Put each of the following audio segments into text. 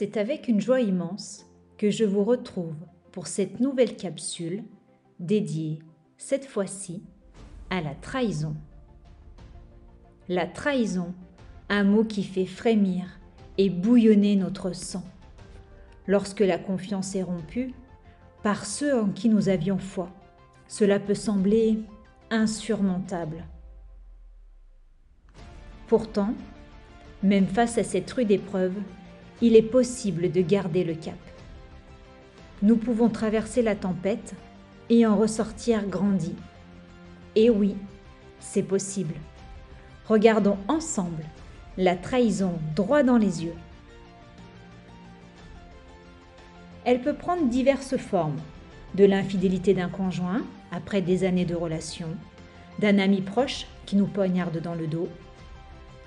C'est avec une joie immense que je vous retrouve pour cette nouvelle capsule dédiée, cette fois-ci, à la trahison. La trahison, un mot qui fait frémir et bouillonner notre sang. Lorsque la confiance est rompue, par ceux en qui nous avions foi, cela peut sembler insurmontable. Pourtant, même face à cette rude épreuve, il est possible de garder le cap. Nous pouvons traverser la tempête et en ressortir grandi. Et oui, c'est possible. Regardons ensemble la trahison droit dans les yeux. Elle peut prendre diverses formes, de l'infidélité d'un conjoint après des années de relation, d'un ami proche qui nous poignarde dans le dos,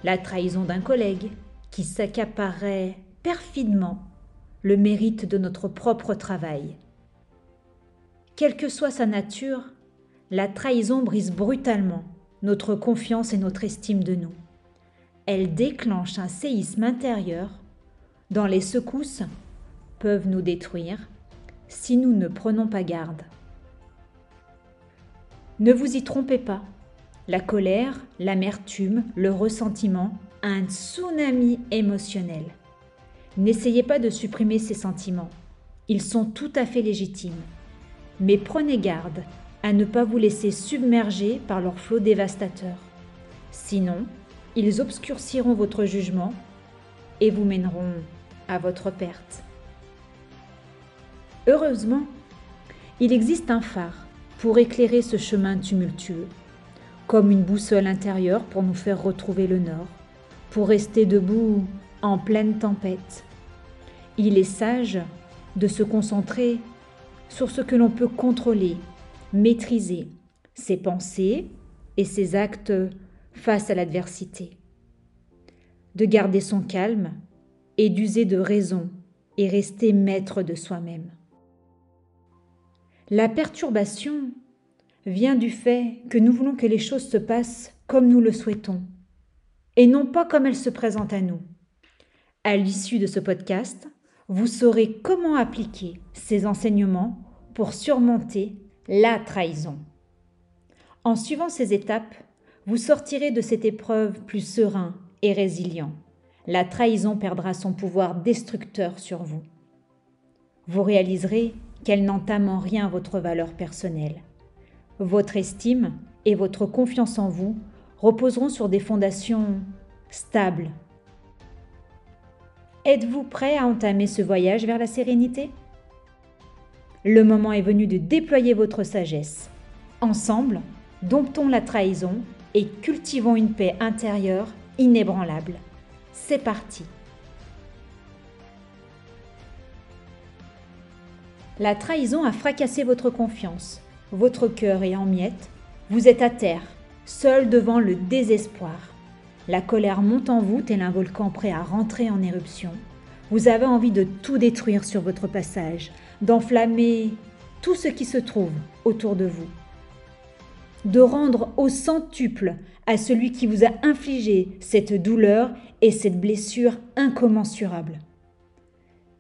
la trahison d'un collègue qui s'accaparait perfidement le mérite de notre propre travail. Quelle que soit sa nature, la trahison brise brutalement notre confiance et notre estime de nous. Elle déclenche un séisme intérieur dont les secousses peuvent nous détruire si nous ne prenons pas garde. Ne vous y trompez pas. La colère, l'amertume, le ressentiment, un tsunami émotionnel. N'essayez pas de supprimer ces sentiments. Ils sont tout à fait légitimes. Mais prenez garde à ne pas vous laisser submerger par leur flot dévastateur. Sinon, ils obscurciront votre jugement et vous mèneront à votre perte. Heureusement, il existe un phare pour éclairer ce chemin tumultueux, comme une boussole intérieure pour nous faire retrouver le nord, pour rester debout en pleine tempête. Il est sage de se concentrer sur ce que l'on peut contrôler, maîtriser, ses pensées et ses actes face à l'adversité. De garder son calme et d'user de raison et rester maître de soi-même. La perturbation vient du fait que nous voulons que les choses se passent comme nous le souhaitons, et non pas comme elles se présentent à nous. À l'issue de ce podcast, vous saurez comment appliquer ces enseignements pour surmonter la trahison. En suivant ces étapes, vous sortirez de cette épreuve plus serein et résilient. La trahison perdra son pouvoir destructeur sur vous. Vous réaliserez qu'elle n'entame en rien votre valeur personnelle. Votre estime et votre confiance en vous reposeront sur des fondations stables. Êtes-vous prêt à entamer ce voyage vers la sérénité? Le moment est venu de déployer votre sagesse. Ensemble, domptons la trahison et cultivons une paix intérieure inébranlable. C'est parti La trahison a fracassé votre confiance. Votre cœur est en miettes. Vous êtes à terre, seul devant le désespoir. La colère monte en vous tel un volcan prêt à rentrer en éruption. Vous avez envie de tout détruire sur votre passage, d'enflammer tout ce qui se trouve autour de vous. De rendre au centuple à celui qui vous a infligé cette douleur et cette blessure incommensurable.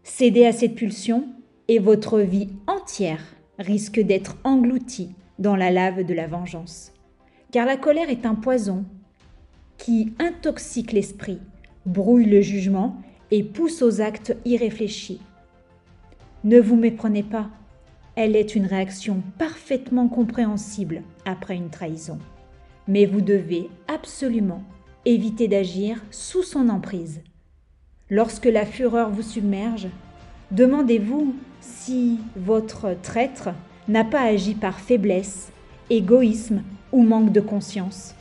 Céder à cette pulsion et votre vie entière risque d'être engloutie dans la lave de la vengeance. Car la colère est un poison qui intoxique l'esprit, brouille le jugement et pousse aux actes irréfléchis. Ne vous méprenez pas, elle est une réaction parfaitement compréhensible après une trahison. Mais vous devez absolument éviter d'agir sous son emprise. Lorsque la fureur vous submerge, demandez-vous si votre traître n'a pas agi par faiblesse, égoïsme ou manque de conscience.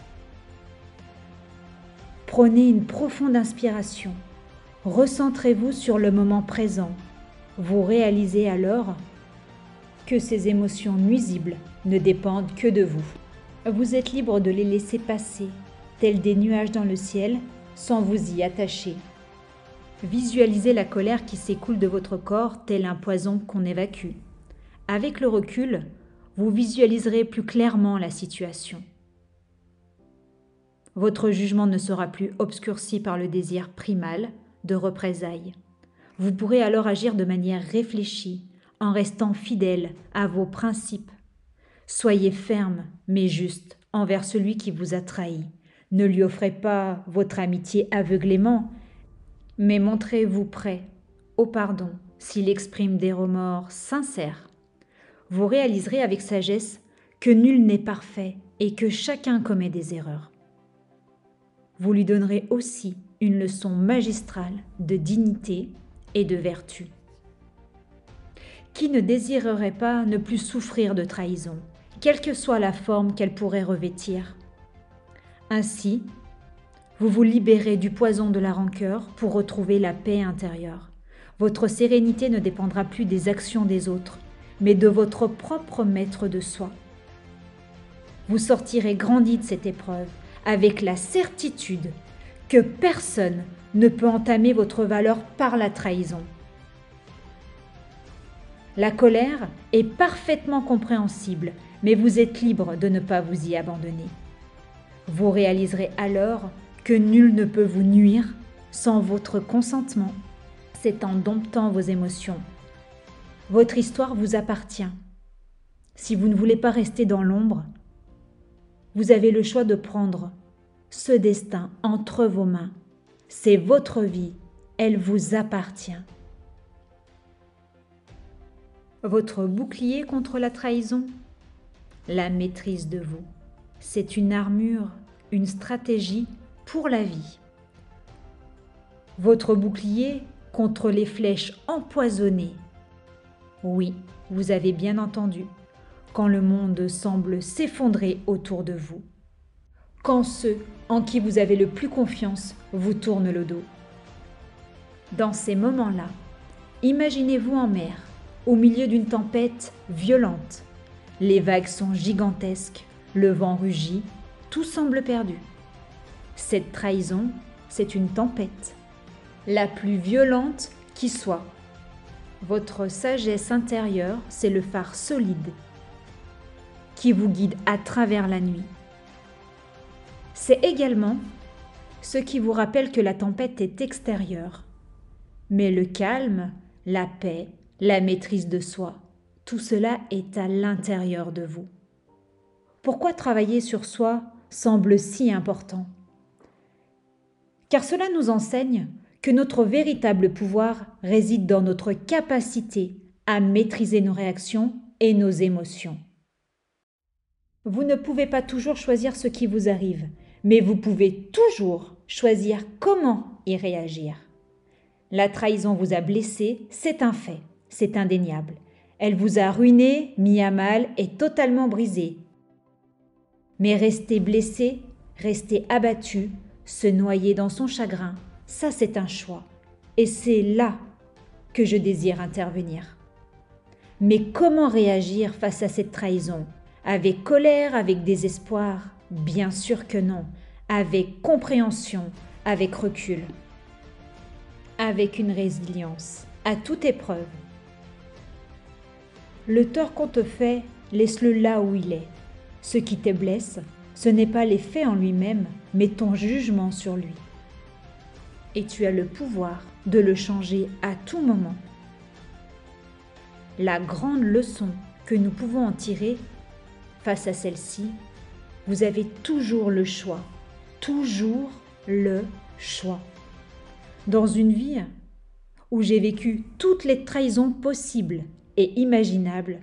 Prenez une profonde inspiration. Recentrez-vous sur le moment présent. Vous réalisez alors que ces émotions nuisibles ne dépendent que de vous. Vous êtes libre de les laisser passer, tels des nuages dans le ciel, sans vous y attacher. Visualisez la colère qui s'écoule de votre corps tel un poison qu'on évacue. Avec le recul, vous visualiserez plus clairement la situation. Votre jugement ne sera plus obscurci par le désir primal de représailles. Vous pourrez alors agir de manière réfléchie, en restant fidèle à vos principes. Soyez ferme, mais juste, envers celui qui vous a trahi. Ne lui offrez pas votre amitié aveuglément, mais montrez-vous prêt au pardon s'il exprime des remords sincères. Vous réaliserez avec sagesse que nul n'est parfait et que chacun commet des erreurs. Vous lui donnerez aussi une leçon magistrale de dignité et de vertu. Qui ne désirerait pas ne plus souffrir de trahison, quelle que soit la forme qu'elle pourrait revêtir? Ainsi, vous vous libérez du poison de la rancœur pour retrouver la paix intérieure. Votre sérénité ne dépendra plus des actions des autres, mais de votre propre maître de soi. Vous sortirez grandi de cette épreuve avec la certitude que personne ne peut entamer votre valeur par la trahison. La colère est parfaitement compréhensible, mais vous êtes libre de ne pas vous y abandonner. Vous réaliserez alors que nul ne peut vous nuire sans votre consentement. C'est en domptant vos émotions. Votre histoire vous appartient. Si vous ne voulez pas rester dans l'ombre, vous avez le choix de prendre ce destin entre vos mains. C'est votre vie, elle vous appartient. Votre bouclier contre la trahison La maîtrise de vous. C'est une armure, une stratégie pour la vie. Votre bouclier contre les flèches empoisonnées. Oui, vous avez bien entendu, quand le monde semble s'effondrer autour de vous. Quand ceux en qui vous avez le plus confiance vous tournent le dos. Dans ces moments-là, imaginez-vous en mer, au milieu d'une tempête violente. Les vagues sont gigantesques, le vent rugit, tout semble perdu. Cette trahison, c'est une tempête, la plus violente qui soit. Votre sagesse intérieure, c'est le phare solide qui vous guide à travers la nuit. C'est également ce qui vous rappelle que la tempête est extérieure. Mais le calme, la paix, la maîtrise de soi, tout cela est à l'intérieur de vous. Pourquoi travailler sur soi semble si important? Car cela nous enseigne que notre véritable pouvoir réside dans notre capacité à maîtriser nos réactions et nos émotions. Vous ne pouvez pas toujours choisir ce qui vous arrive, mais vous pouvez toujours choisir comment y réagir. La trahison vous a blessé, c'est un fait, c'est indéniable. Elle vous a ruiné, mis à mal et totalement brisé. Mais rester blessé, rester abattu, se noyer dans son chagrin, ça c'est un choix. Et c'est là que je désire intervenir. Mais comment réagir face à cette trahison? Avec colère, avec désespoir Bien sûr que non. Avec compréhension, avec recul. Avec une résilience, à toute épreuve. Le tort qu'on te fait, laisse-le là où il est. Ce qui te blesse, ce n'est pas l'effet en lui-même, mais ton jugement sur lui. Et tu as le pouvoir de le changer à tout moment. La grande leçon que nous pouvons en tirer face à celle-ci, vous avez toujours le choix, toujours le choix. Dans une vie où j'ai vécu toutes les trahisons possibles et imaginables,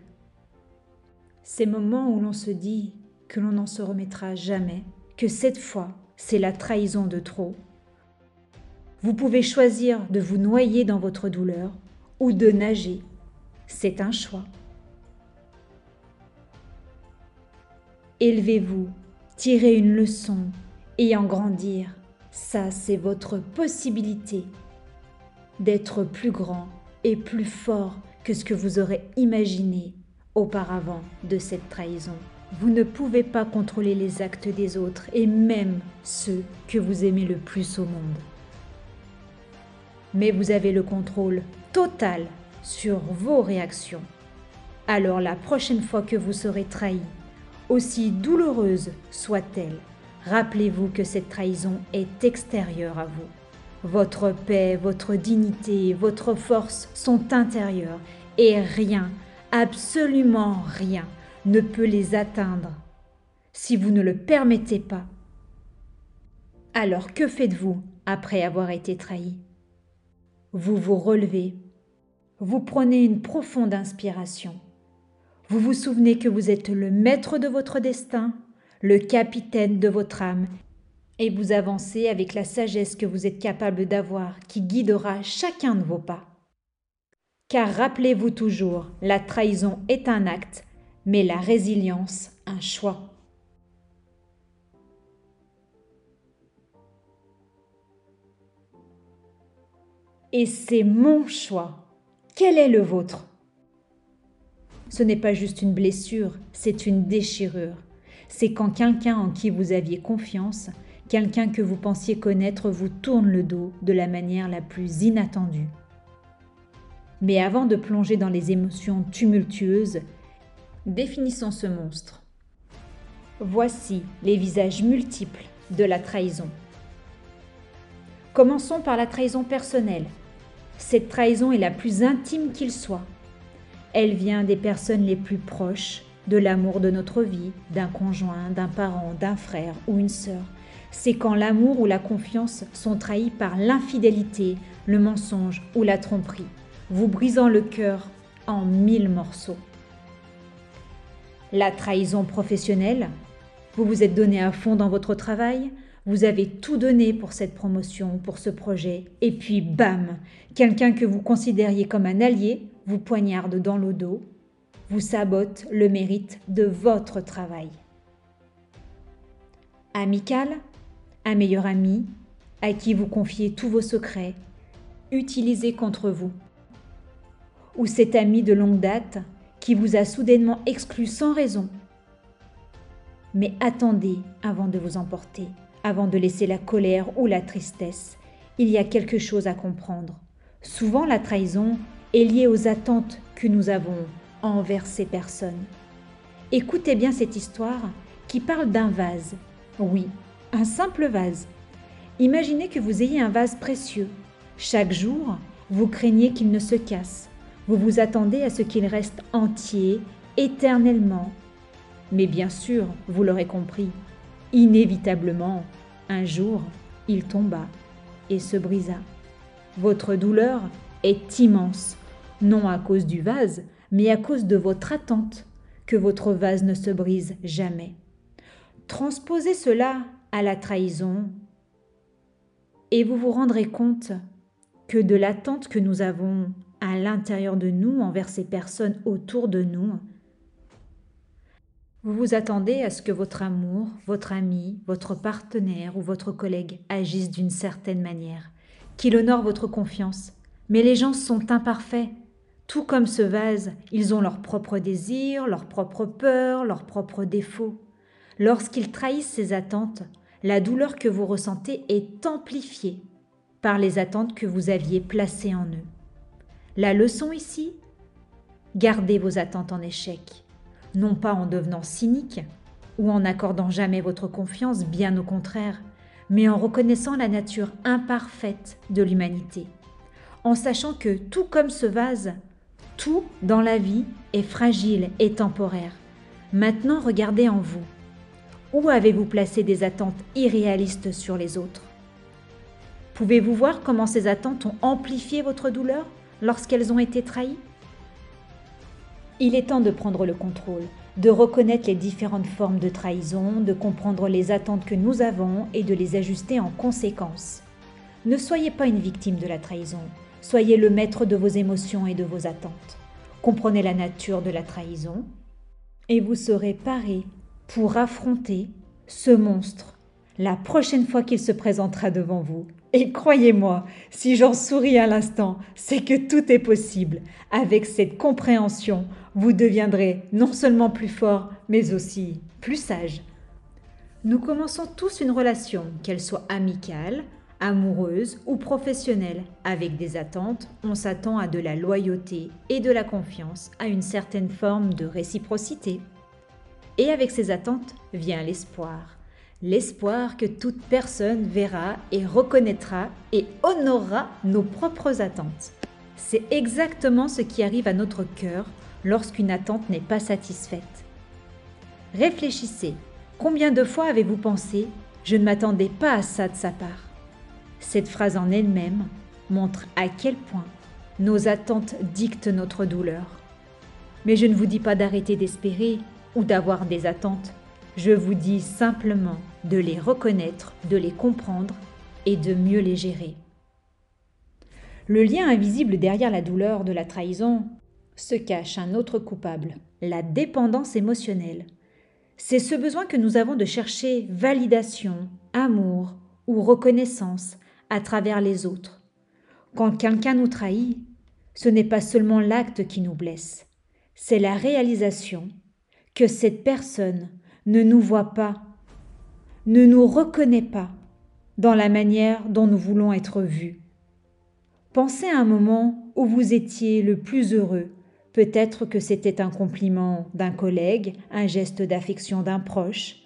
ces moments où l'on se dit que l'on n'en se remettra jamais, que cette fois c'est la trahison de trop, vous pouvez choisir de vous noyer dans votre douleur ou de nager. C'est un choix. Élevez-vous, tirez une leçon et en grandir. Ça, c'est votre possibilité d'être plus grand et plus fort que ce que vous aurez imaginé auparavant de cette trahison. Vous ne pouvez pas contrôler les actes des autres et même ceux que vous aimez le plus au monde. Mais vous avez le contrôle total sur vos réactions. Alors la prochaine fois que vous serez trahi, aussi douloureuse soit-elle, rappelez-vous que cette trahison est extérieure à vous. Votre paix, votre dignité, votre force sont intérieures et rien, absolument rien, ne peut les atteindre. Si vous ne le permettez pas, alors que faites-vous après avoir été trahi? Vous vous relevez, vous prenez une profonde inspiration, vous vous souvenez que vous êtes le maître de votre destin, le capitaine de votre âme, et vous avancez avec la sagesse que vous êtes capable d'avoir qui guidera chacun de vos pas. Car rappelez-vous toujours, la trahison est un acte, mais la résilience un choix. Et c'est mon choix. Quel est le vôtre? Ce n'est pas juste une blessure, c'est une déchirure. C'est quand quelqu'un en qui vous aviez confiance, quelqu'un que vous pensiez connaître vous tourne le dos de la manière la plus inattendue. Mais avant de plonger dans les émotions tumultueuses, définissons ce monstre. Voici les visages multiples de la trahison. Commençons par la trahison personnelle. Cette trahison est la plus intime qu'il soit. Elle vient des personnes les plus proches, de l'amour de notre vie, d'un conjoint, d'un parent, d'un frère ou une sœur. C'est quand l'amour ou la confiance sont trahis par l'infidélité, le mensonge ou la tromperie, vous brisant le cœur en mille morceaux. La trahison professionnelle, vous vous êtes donné à fond dans votre travail, vous avez tout donné pour cette promotion, pour ce projet, et puis bam, quelqu'un que vous considériez comme un allié vous poignarde dans le dos, vous sabote le mérite de votre travail. Amical, un meilleur ami, à qui vous confiez tous vos secrets, utilisé contre vous. Ou cet ami de longue date qui vous a soudainement exclu sans raison. Mais attendez avant de vous emporter avant de laisser la colère ou la tristesse. Il y a quelque chose à comprendre. Souvent la trahison est liée aux attentes que nous avons envers ces personnes. Écoutez bien cette histoire qui parle d'un vase. Oui, un simple vase. Imaginez que vous ayez un vase précieux. Chaque jour, vous craignez qu'il ne se casse. Vous vous attendez à ce qu'il reste entier, éternellement. Mais bien sûr, vous l'aurez compris, inévitablement, un jour, il tomba et se brisa. Votre douleur est immense, non à cause du vase, mais à cause de votre attente que votre vase ne se brise jamais. Transposez cela à la trahison et vous vous rendrez compte que de l'attente que nous avons à l'intérieur de nous envers ces personnes autour de nous, vous vous attendez à ce que votre amour, votre ami, votre partenaire ou votre collègue agisse d'une certaine manière, qu'il honore votre confiance. Mais les gens sont imparfaits. Tout comme ce vase, ils ont leurs propres désirs, leurs propres peurs, leurs propres défauts. Lorsqu'ils trahissent ces attentes, la douleur que vous ressentez est amplifiée par les attentes que vous aviez placées en eux. La leçon ici Gardez vos attentes en échec non pas en devenant cynique ou en n'accordant jamais votre confiance, bien au contraire, mais en reconnaissant la nature imparfaite de l'humanité, en sachant que tout comme ce vase, tout dans la vie est fragile et temporaire. Maintenant, regardez en vous. Où avez-vous placé des attentes irréalistes sur les autres? Pouvez-vous voir comment ces attentes ont amplifié votre douleur lorsqu'elles ont été trahies? Il est temps de prendre le contrôle, de reconnaître les différentes formes de trahison, de comprendre les attentes que nous avons et de les ajuster en conséquence. Ne soyez pas une victime de la trahison, soyez le maître de vos émotions et de vos attentes. Comprenez la nature de la trahison et vous serez paré pour affronter ce monstre la prochaine fois qu'il se présentera devant vous. Et croyez-moi, si j'en souris à l'instant, c'est que tout est possible. Avec cette compréhension, vous deviendrez non seulement plus fort, mais aussi plus sage. Nous commençons tous une relation, qu'elle soit amicale, amoureuse ou professionnelle. Avec des attentes, on s'attend à de la loyauté et de la confiance, à une certaine forme de réciprocité. Et avec ces attentes vient l'espoir. l'espoir que toute personne verra et reconnaîtra et honorera nos propres attentes. C'est exactement ce qui arrive à notre cœur lorsqu'une attente n'est pas satisfaite. Réfléchissez, combien de fois avez-vous pensé ⁇ Je ne m'attendais pas à ça de sa part ⁇ Cette phrase en elle-même montre à quel point nos attentes dictent notre douleur. Mais je ne vous dis pas d'arrêter d'espérer ou d'avoir des attentes. Je vous dis simplement de les reconnaître, de les comprendre et de mieux les gérer. Le lien invisible derrière la douleur de la trahison se cache un autre coupable, la dépendance émotionnelle. C'est ce besoin que nous avons de chercher validation, amour ou reconnaissance à travers les autres. Quand quelqu'un nous trahit, ce n'est pas seulement l'acte qui nous blesse, c'est la réalisation que cette personne ne nous voit pas, ne nous reconnaît pas dans la manière dont nous voulons être vus. Pensez à un moment où vous étiez le plus heureux. Peut-être que c'était un compliment d'un collègue, un geste d'affection d'un proche.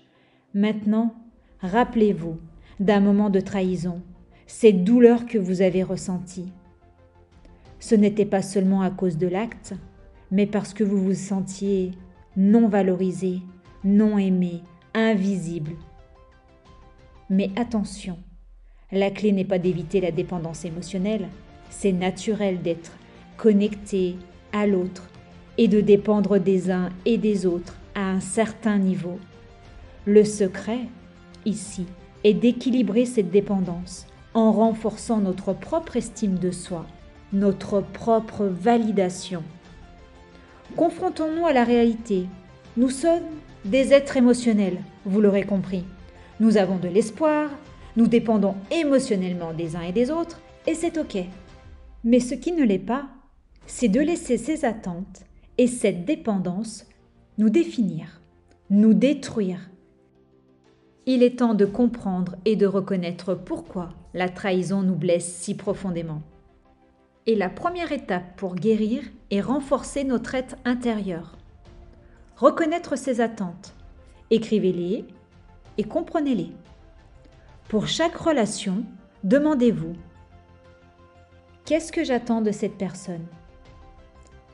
Maintenant, rappelez-vous d'un moment de trahison, cette douleur que vous avez ressentie. Ce n'était pas seulement à cause de l'acte, mais parce que vous vous sentiez non valorisé, non aimé, invisible. Mais attention, la clé n'est pas d'éviter la dépendance émotionnelle, c'est naturel d'être connecté à l'autre et de dépendre des uns et des autres à un certain niveau. Le secret, ici, est d'équilibrer cette dépendance en renforçant notre propre estime de soi notre propre validation. Confrontons-nous à la réalité. Nous sommes des êtres émotionnels, vous l'aurez compris. Nous avons de l'espoir, nous dépendons émotionnellement des uns et des autres, et c'est OK. Mais ce qui ne l'est pas, c'est de laisser ces attentes et cette dépendance nous définir, nous détruire. Il est temps de comprendre et de reconnaître pourquoi la trahison nous blesse si profondément. Et la première étape pour guérir est renforcer notre être intérieur. Reconnaître ses attentes, écrivez-les et comprenez-les. Pour chaque relation, demandez-vous Qu'est-ce que j'attends de cette personne?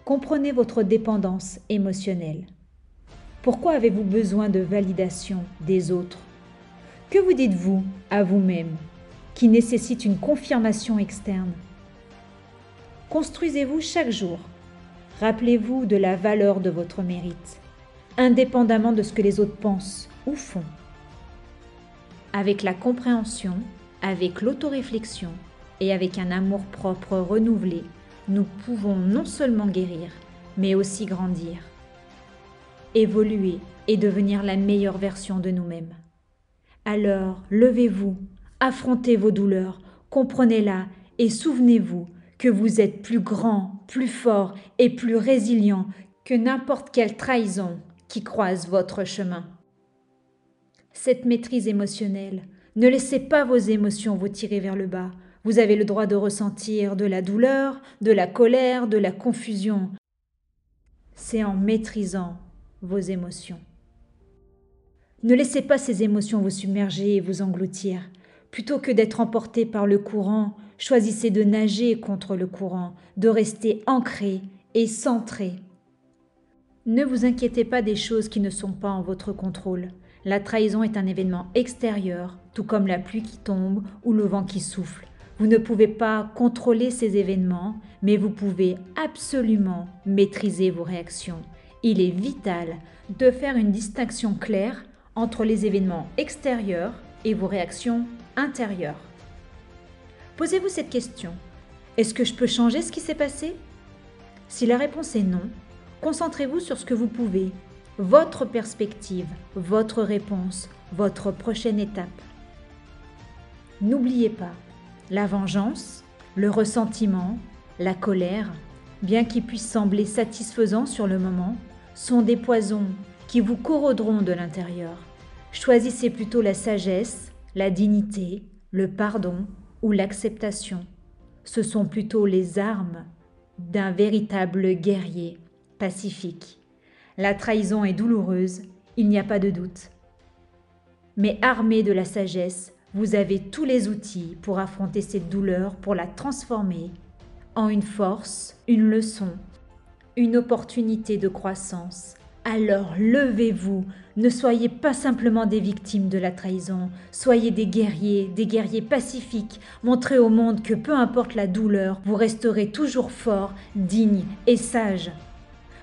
Comprenez votre dépendance émotionnelle. Pourquoi avez-vous besoin de validation des autres? Que vous dites-vous à vous-même? Qui nécessite une confirmation externe Construisez-vous chaque jour. Rappelez-vous de la valeur de votre mérite, indépendamment de ce que les autres pensent ou font. Avec la compréhension, avec l'autoréflexion et avec un amour-propre renouvelé, nous pouvons non seulement guérir, mais aussi grandir, évoluer et devenir la meilleure version de nous-mêmes. Alors, levez-vous, affrontez vos douleurs, comprenez-la et souvenez-vous que vous êtes plus grand, plus fort et plus résilient que n'importe quelle trahison qui croise votre chemin. Cette maîtrise émotionnelle, ne laissez pas vos émotions vous tirer vers le bas. Vous avez le droit de ressentir de la douleur, de la colère, de la confusion. C'est en maîtrisant vos émotions. Ne laissez pas ces émotions vous submerger et vous engloutir. Plutôt que d'être emporté par le courant, Choisissez de nager contre le courant, de rester ancré et centré. Ne vous inquiétez pas des choses qui ne sont pas en votre contrôle. La trahison est un événement extérieur, tout comme la pluie qui tombe ou le vent qui souffle. Vous ne pouvez pas contrôler ces événements, mais vous pouvez absolument maîtriser vos réactions. Il est vital de faire une distinction claire entre les événements extérieurs et vos réactions intérieures. Posez-vous cette question. Est-ce que je peux changer ce qui s'est passé? Si la réponse est non, concentrez-vous sur ce que vous pouvez, votre perspective, votre réponse, votre prochaine étape. N'oubliez pas, la vengeance, le ressentiment, la colère, bien qu'ils puissent sembler satisfaisants sur le moment, sont des poisons qui vous corroderont de l'intérieur. Choisissez plutôt la sagesse, la dignité, le pardon, ou l'acceptation. Ce sont plutôt les armes d'un véritable guerrier pacifique. La trahison est douloureuse, il n'y a pas de doute. Mais armé de la sagesse, vous avez tous les outils pour affronter cette douleur, pour la transformer en une force, une leçon, une opportunité de croissance. Alors levez-vous, ne soyez pas simplement des victimes de la trahison, soyez des guerriers, des guerriers pacifiques, montrez au monde que peu importe la douleur, vous resterez toujours forts, dignes et sages.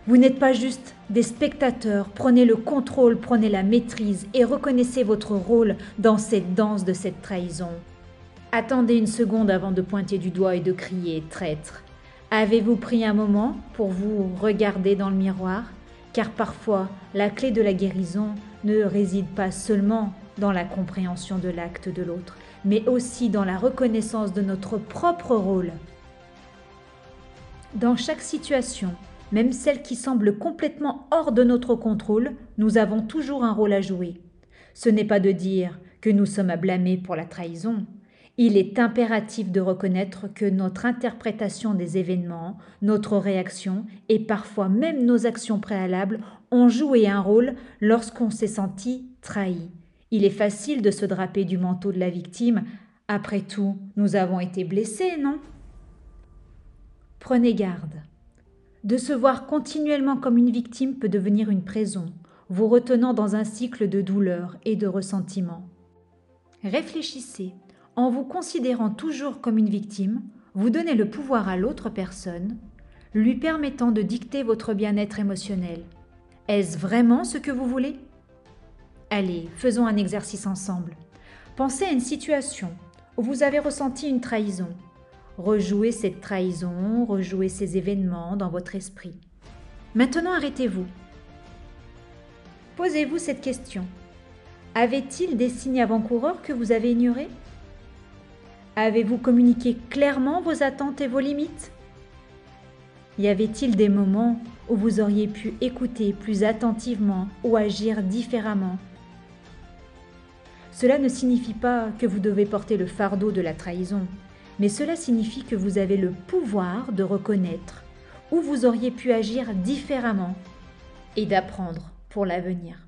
Vous n'êtes pas juste des spectateurs, prenez le contrôle, prenez la maîtrise et reconnaissez votre rôle dans cette danse de cette trahison. Attendez une seconde avant de pointer du doigt et de crier traître. Avez-vous pris un moment pour vous regarder dans le miroir? Car parfois, la clé de la guérison ne réside pas seulement dans la compréhension de l'acte de l'autre, mais aussi dans la reconnaissance de notre propre rôle. Dans chaque situation, même celle qui semble complètement hors de notre contrôle, nous avons toujours un rôle à jouer. Ce n'est pas de dire que nous sommes à blâmer pour la trahison. Il est impératif de reconnaître que notre interprétation des événements, notre réaction et parfois même nos actions préalables ont joué un rôle lorsqu'on s'est senti trahi. Il est facile de se draper du manteau de la victime. Après tout, nous avons été blessés, non? Prenez garde. De se voir continuellement comme une victime peut devenir une prison, vous retenant dans un cycle de douleur et de ressentiment. Réfléchissez. En vous considérant toujours comme une victime, vous donnez le pouvoir à l'autre personne, lui permettant de dicter votre bien-être émotionnel. Est-ce vraiment ce que vous voulez? Allez, faisons un exercice ensemble. Pensez à une situation où vous avez ressenti une trahison Rejouez cette trahison, rejouez ces événements dans votre esprit. Maintenant arrêtez-vous. Posez-vous cette question. Avait-il des signes avant-coureurs que vous avez ignorés? Avez-vous communiqué clairement vos attentes et vos limites? Y avait-il des moments où vous auriez pu écouter plus attentivement ou agir différemment? Cela ne signifie pas que vous devez porter le fardeau de la trahison mais cela signifie que vous avez le pouvoir de reconnaître où vous auriez pu agir différemment et d'apprendre pour l'avenir.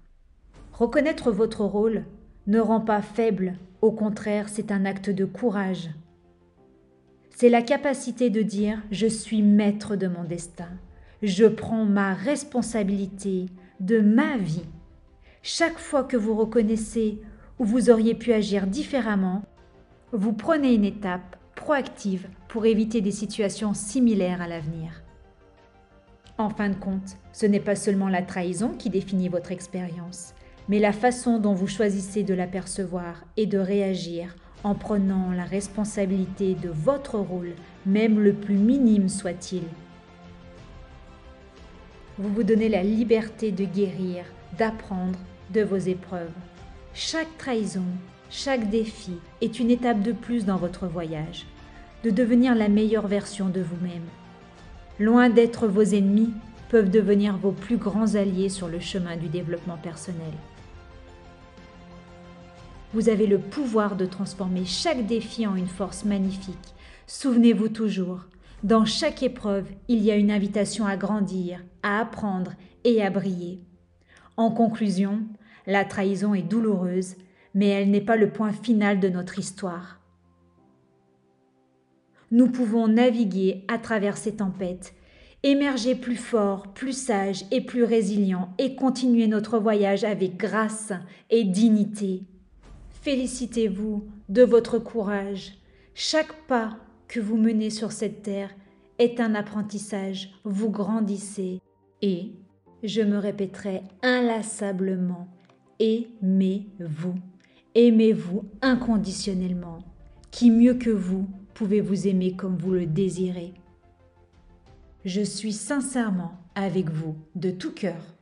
Reconnaître votre rôle ne rend pas faible, au contraire c'est un acte de courage. C'est la capacité de dire ⁇ Je suis maître de mon destin, je prends ma responsabilité de ma vie ⁇ Chaque fois que vous reconnaissez où vous auriez pu agir différemment, vous prenez une étape proactive pour éviter des situations similaires à l'avenir. En fin de compte, ce n'est pas seulement la trahison qui définit votre expérience, mais la façon dont vous choisissez de l'apercevoir et de réagir en prenant la responsabilité de votre rôle, même le plus minime soit-il. Vous vous donnez la liberté de guérir, d'apprendre de vos épreuves. Chaque trahison chaque défi est une étape de plus dans votre voyage, de devenir la meilleure version de vous-même. Loin d'être vos ennemis, peuvent devenir vos plus grands alliés sur le chemin du développement personnel. Vous avez le pouvoir de transformer chaque défi en une force magnifique. Souvenez-vous toujours, dans chaque épreuve, il y a une invitation à grandir, à apprendre et à briller. En conclusion, la trahison est douloureuse, mais elle n'est pas le point final de notre histoire. Nous pouvons naviguer à travers ces tempêtes, émerger plus fort, plus sage et plus résilient et continuer notre voyage avec grâce et dignité. Félicitez-vous de votre courage. Chaque pas que vous menez sur cette terre est un apprentissage, vous grandissez et, je me répéterai inlassablement, aimez-vous. Aimez-vous inconditionnellement. Qui mieux que vous pouvez vous aimer comme vous le désirez? Je suis sincèrement avec vous de tout cœur.